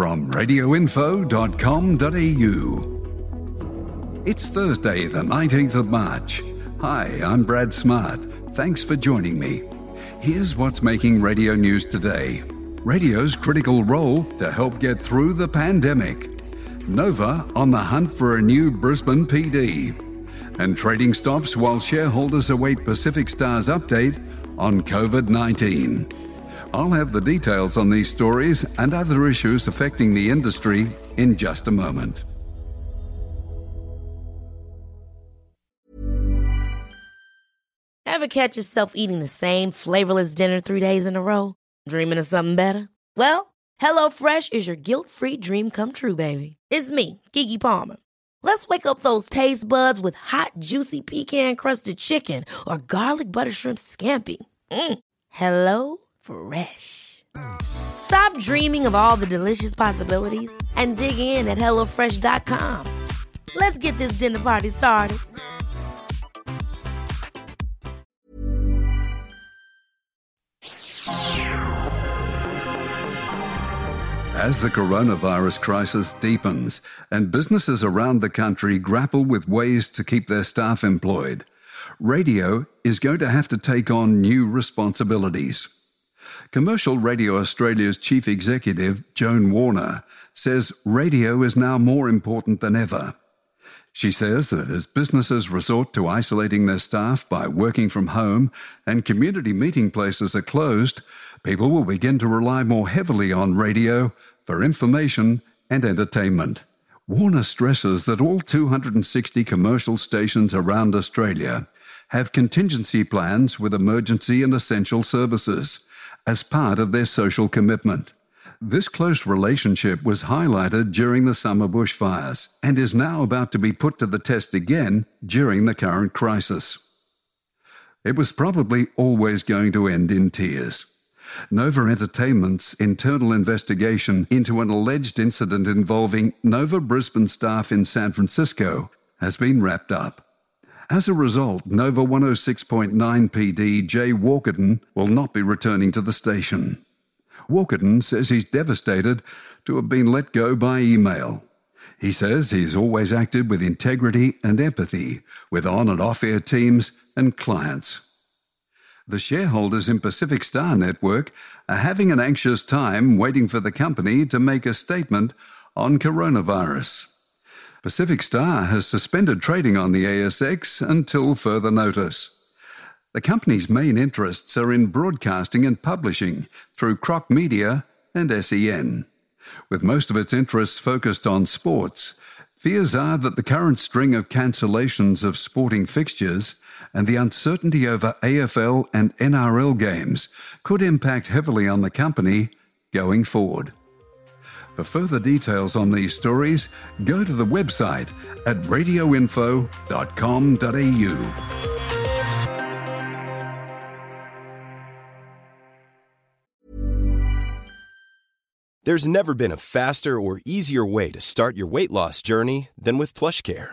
from radioinfo.com.au. It's Thursday, the 19th of March. Hi, I'm Brad Smart. Thanks for joining me. Here's what's making radio news today radio's critical role to help get through the pandemic. Nova on the hunt for a new Brisbane PD. And trading stops while shareholders await Pacific Star's update on COVID 19. I'll have the details on these stories and other issues affecting the industry in just a moment. Ever catch yourself eating the same flavorless dinner three days in a row? Dreaming of something better? Well, HelloFresh is your guilt free dream come true, baby. It's me, Keke Palmer. Let's wake up those taste buds with hot, juicy pecan crusted chicken or garlic butter shrimp scampi. Mm. Hello Fresh. Stop dreaming of all the delicious possibilities and dig in at HelloFresh.com. Let's get this dinner party started. As the coronavirus crisis deepens and businesses around the country grapple with ways to keep their staff employed, radio is going to have to take on new responsibilities. Commercial Radio Australia's chief executive, Joan Warner, says radio is now more important than ever. She says that as businesses resort to isolating their staff by working from home and community meeting places are closed, people will begin to rely more heavily on radio for information and entertainment. Warner stresses that all 260 commercial stations around Australia have contingency plans with emergency and essential services as part of their social commitment. This close relationship was highlighted during the summer bushfires and is now about to be put to the test again during the current crisis. It was probably always going to end in tears. Nova Entertainment's internal investigation into an alleged incident involving Nova Brisbane staff in San Francisco has been wrapped up. As a result, Nova 106.9 PD Jay Walkerton will not be returning to the station. Walkerton says he's devastated to have been let go by email. He says he's always acted with integrity and empathy with on and off air teams and clients. The shareholders in Pacific Star Network are having an anxious time waiting for the company to make a statement on coronavirus. Pacific Star has suspended trading on the ASX until further notice. The company's main interests are in broadcasting and publishing through Croc Media and SEN. With most of its interests focused on sports, fears are that the current string of cancellations of sporting fixtures and the uncertainty over AFL and NRL games could impact heavily on the company going forward. For further details on these stories, go to the website at radioinfo.com.au. There's never been a faster or easier way to start your weight loss journey than with PlushCare.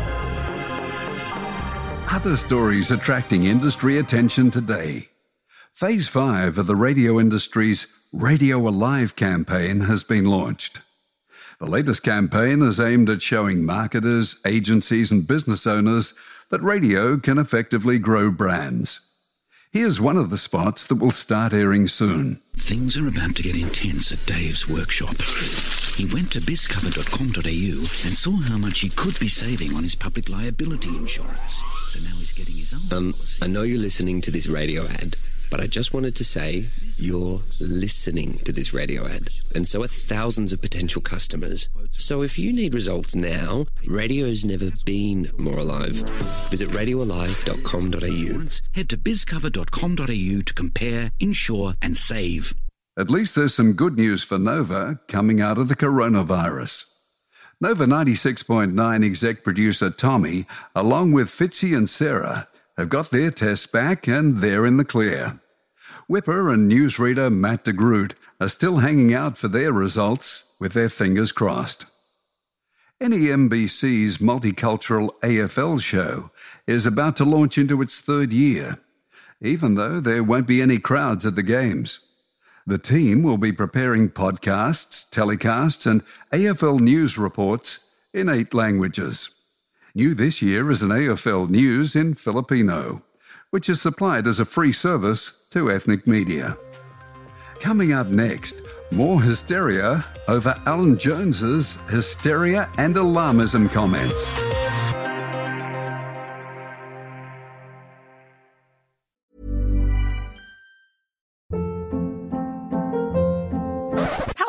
Other stories attracting industry attention today. Phase 5 of the radio industry's Radio Alive campaign has been launched. The latest campaign is aimed at showing marketers, agencies, and business owners that radio can effectively grow brands. Here's one of the spots that will start airing soon. Things are about to get intense at Dave's workshop. He went to bizcover.com.au and saw how much he could be saving on his public liability insurance. So now he's getting his own. Um, I know you're listening to this radio ad, but I just wanted to say you're listening to this radio ad, and so are thousands of potential customers. So if you need results now, radio's never been more alive. Visit radioalive.com.au. Head to bizcover.com.au to compare, insure, and save. At least there's some good news for Nova coming out of the coronavirus. Nova 96.9 exec producer Tommy, along with Fitzy and Sarah, have got their tests back and they're in the clear. Wippa and newsreader Matt de Groot are still hanging out for their results with their fingers crossed. NEMBC's multicultural AFL show is about to launch into its third year, even though there won't be any crowds at the games. The team will be preparing podcasts, telecasts, and AFL news reports in eight languages. New this year is an AFL News in Filipino, which is supplied as a free service to ethnic media. Coming up next, more hysteria over Alan Jones's hysteria and alarmism comments.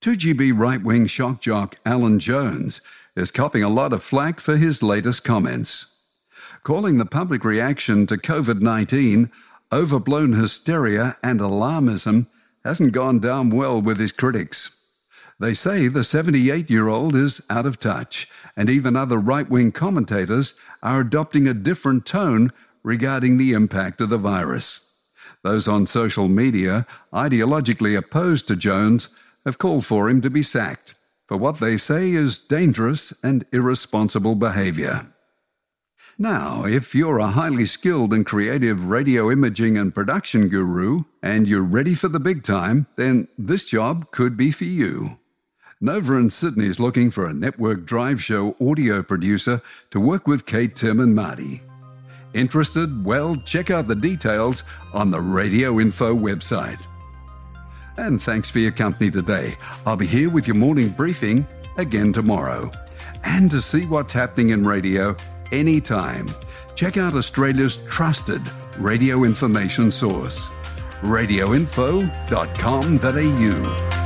2GB right wing shock jock Alan Jones is copping a lot of flack for his latest comments. Calling the public reaction to COVID 19 overblown hysteria and alarmism hasn't gone down well with his critics. They say the 78 year old is out of touch, and even other right wing commentators are adopting a different tone regarding the impact of the virus. Those on social media, ideologically opposed to Jones, have called for him to be sacked for what they say is dangerous and irresponsible behavior. Now, if you're a highly skilled and creative radio imaging and production guru and you're ready for the big time, then this job could be for you. Nova in Sydney is looking for a network drive show audio producer to work with Kate, Tim, and Marty. Interested? Well, check out the details on the Radio Info website. And thanks for your company today. I'll be here with your morning briefing again tomorrow. And to see what's happening in radio anytime, check out Australia's trusted radio information source, radioinfo.com.au.